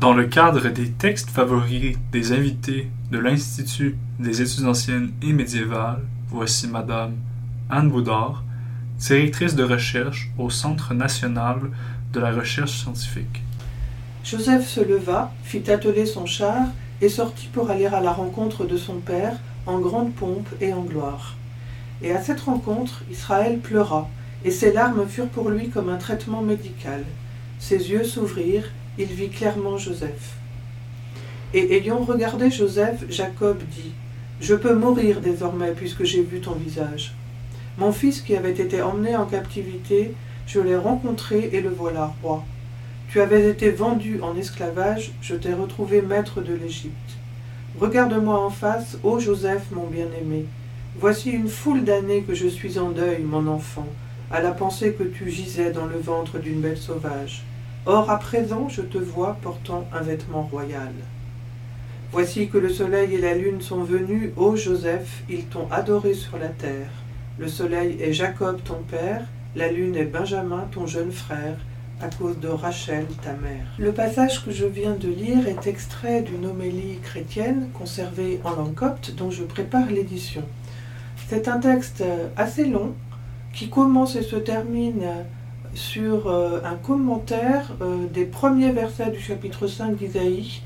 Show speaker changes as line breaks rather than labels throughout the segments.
Dans le cadre des textes favoris des invités de l'Institut des études anciennes et médiévales, voici Madame Anne Boudard, directrice de recherche au Centre national de la recherche scientifique.
Joseph se leva, fit atteler son char et sortit pour aller à la rencontre de son père en grande pompe et en gloire. Et à cette rencontre, Israël pleura, et ses larmes furent pour lui comme un traitement médical. Ses yeux s'ouvrirent, il vit clairement Joseph. Et ayant regardé Joseph, Jacob dit Je peux mourir désormais puisque j'ai vu ton visage. Mon fils qui avait été emmené en captivité, je l'ai rencontré et le voilà roi. Tu avais été vendu en esclavage, je t'ai retrouvé maître de l'Égypte. Regarde-moi en face, ô Joseph, mon bien-aimé. Voici une foule d'années que je suis en deuil, mon enfant, à la pensée que tu gisais dans le ventre d'une belle sauvage. Or à présent je te vois portant un vêtement royal. Voici que le soleil et la lune sont venus, ô Joseph, ils t'ont adoré sur la terre. Le soleil est Jacob ton père, la lune est Benjamin ton jeune frère, à cause de Rachel ta mère. Le passage que je viens de lire est extrait d'une homélie chrétienne conservée en langue copte dont je prépare l'édition. C'est un texte assez long qui commence et se termine sur euh, un commentaire euh, des premiers versets du chapitre 5 d'Isaïe,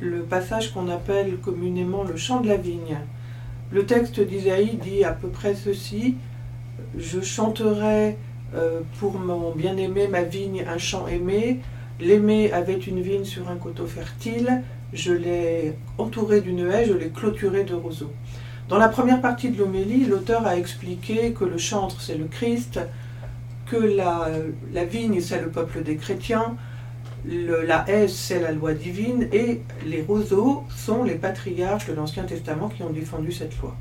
le passage qu'on appelle communément le chant de la vigne. Le texte d'Isaïe dit à peu près ceci Je chanterai euh, pour mon bien-aimé ma vigne un chant aimé. L'aimé avait une vigne sur un coteau fertile. Je l'ai entouré d'une haie, je l'ai clôturé de roseaux. Dans la première partie de l'homélie, l'auteur a expliqué que le chantre, c'est le Christ, que la, vigne, c'est le peuple des chrétiens, la haie, c'est la loi divine, et les roseaux sont les patriarches de l'Ancien Testament qui ont défendu cette loi.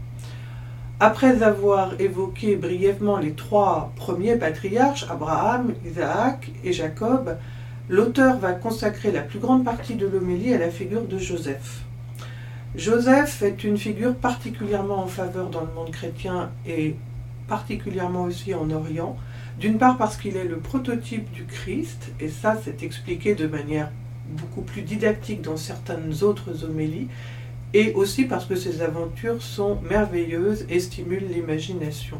Après avoir évoqué brièvement les trois premiers patriarches, Abraham, Isaac et Jacob, l'auteur va consacrer la plus grande partie de l'homélie à la figure de Joseph. Joseph est une figure particulièrement en faveur dans le monde chrétien et particulièrement aussi en Orient, d'une part parce qu'il est le prototype du Christ, et ça c'est expliqué de manière beaucoup plus didactique dans certaines autres homélies, et aussi parce que ses aventures sont merveilleuses et stimulent l'imagination.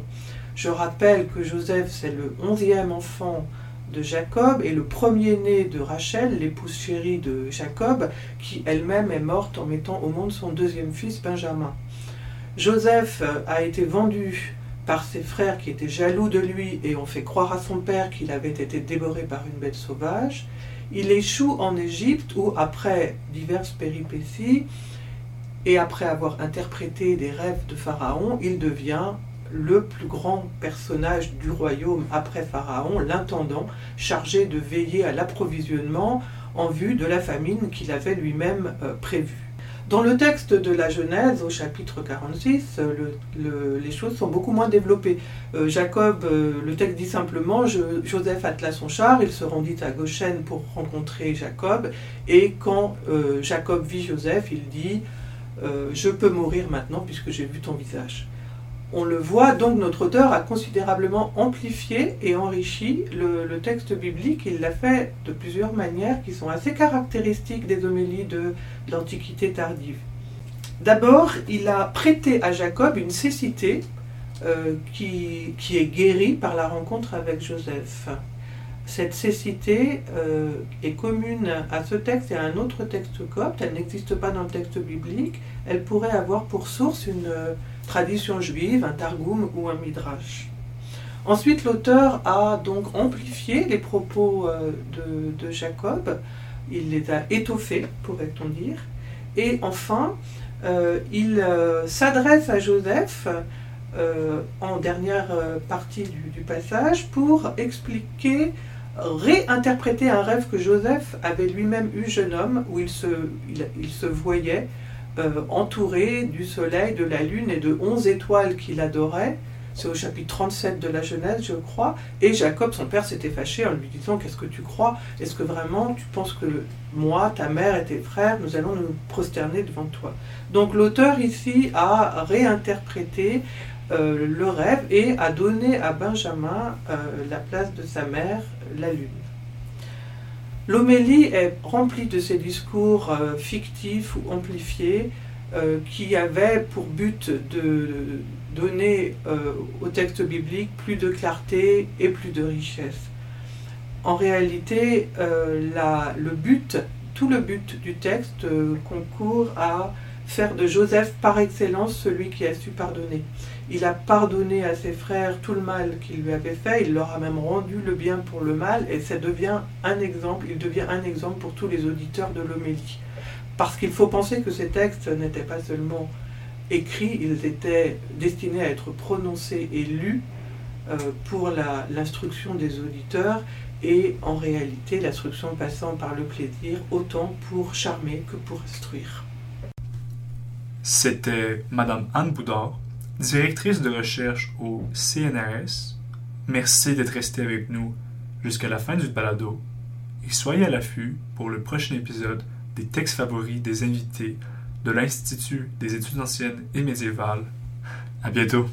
Je rappelle que Joseph c'est le onzième enfant de Jacob et le premier-né de Rachel, l'épouse chérie de Jacob, qui elle-même est morte en mettant au monde son deuxième fils Benjamin. Joseph a été vendu par ses frères qui étaient jaloux de lui et ont fait croire à son père qu'il avait été dévoré par une bête sauvage. Il échoue en Égypte où, après diverses péripéties et après avoir interprété des rêves de Pharaon, il devient le plus grand personnage du royaume après Pharaon, l'intendant, chargé de veiller à l'approvisionnement en vue de la famine qu'il avait lui-même euh, prévue. Dans le texte de la Genèse, au chapitre 46, les choses sont beaucoup moins développées. Euh, Jacob, euh, le texte dit simplement Joseph attela son char, il se rendit à Goshen pour rencontrer Jacob, et quand Jacob vit Joseph, il dit Je peux mourir maintenant puisque j'ai vu ton visage on le voit, donc notre auteur a considérablement amplifié et enrichi le, texte biblique. Il l'a fait de plusieurs manières qui sont assez caractéristiques des homélies de l'Antiquité tardive. D'abord, il a prêté à Jacob une cécité euh, qui, est guérie par la rencontre avec Joseph. Cette cécité euh, est commune à ce texte et à un autre texte copte. Elle n'existe pas dans le texte biblique. Elle pourrait avoir pour source une tradition juive, un targum ou un midrash. Ensuite, l'auteur a donc amplifié les propos euh, de, Jacob, il les a étoffés, pourrait-on dire, et enfin, euh, il euh, s'adresse à Joseph en dernière partie du, passage pour expliquer, réinterpréter un rêve que Joseph avait lui-même eu jeune homme, où il il se voyait euh, entouré du soleil, de la lune et de onze étoiles qu'il adorait. C'est au chapitre 37 de la Genèse, je crois. Et Jacob, son père, s'était fâché en lui disant Qu'est-ce que tu crois? Est-ce que vraiment tu penses que moi, ta mère et tes frères, nous allons nous prosterner devant toi? Donc l'auteur ici a réinterprété euh, le rêve et a donné à Benjamin euh, la place de sa mère, la lune. L'homélie est remplie de ces discours euh, fictifs ou amplifiés euh, qui avaient pour but de donner euh, au texte biblique plus de clarté et plus de richesse. En réalité, le but, tout le but du texte concourt à faire de Joseph par excellence celui qui a su pardonner. Il a pardonné à ses frères tout le mal qu'il lui avait fait, il leur a même rendu le bien pour le mal, et ça devient un exemple, il devient un exemple pour tous les auditeurs de l'homélie. Parce qu'il faut penser que ces textes n'étaient pas seulement écrits, ils étaient destinés à être prononcés et lus euh, pour l'instruction des auditeurs, et en réalité l'instruction passant par le plaisir, autant pour charmer que pour instruire.
C'était Madame Anne Boudard, directrice de recherche au CNRS. Merci d'être resté avec nous jusqu'à la fin du balado et soyez à l'affût pour le prochain épisode des textes favoris des invités de l'Institut des études anciennes et médiévales. À bientôt!